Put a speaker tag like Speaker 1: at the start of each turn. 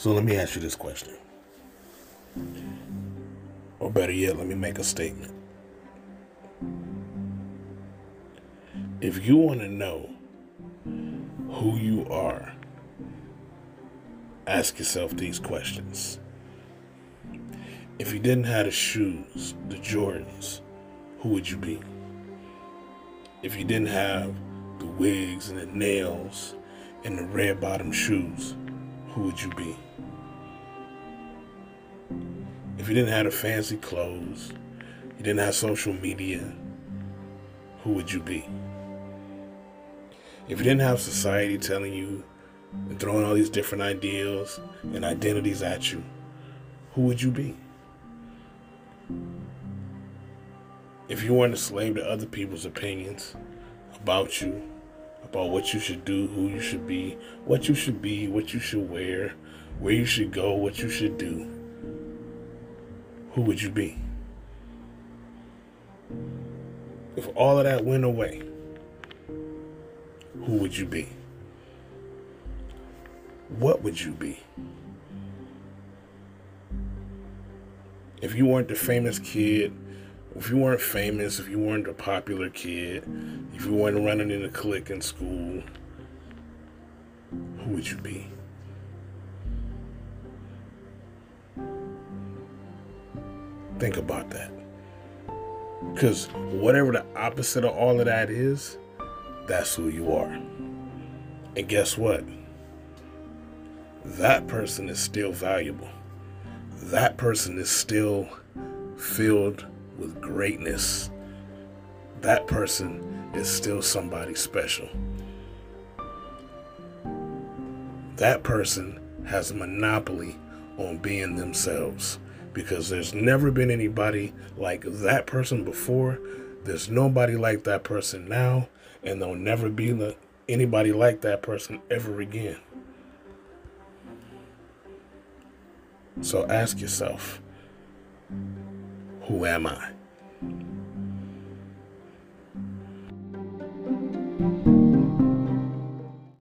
Speaker 1: So let me ask you this question. Or better yet, let me make a statement. If you want to know who you are, ask yourself these questions. If you didn't have the shoes, the Jordans, who would you be? If you didn't have the wigs and the nails and the red bottom shoes, who would you be? If you didn't have the fancy clothes, you didn't have social media, who would you be? If you didn't have society telling you and throwing all these different ideals and identities at you, who would you be? If you weren't a slave to other people's opinions about you, about what you should do, who you should be, what you should be, what you should wear, where you should go, what you should do, who would you be? If all of that went away, who would you be? What would you be? If you weren't the famous kid, if you weren't famous, if you weren't a popular kid, if you weren't running in a clique in school, who would you be? Think about that. Because whatever the opposite of all of that is, that's who you are. And guess what? That person is still valuable. That person is still filled with greatness. That person is still somebody special. That person has a monopoly on being themselves because there's never been anybody like that person before. There's nobody like that person now, and there'll never be anybody like that person ever again. So ask yourself, who am I?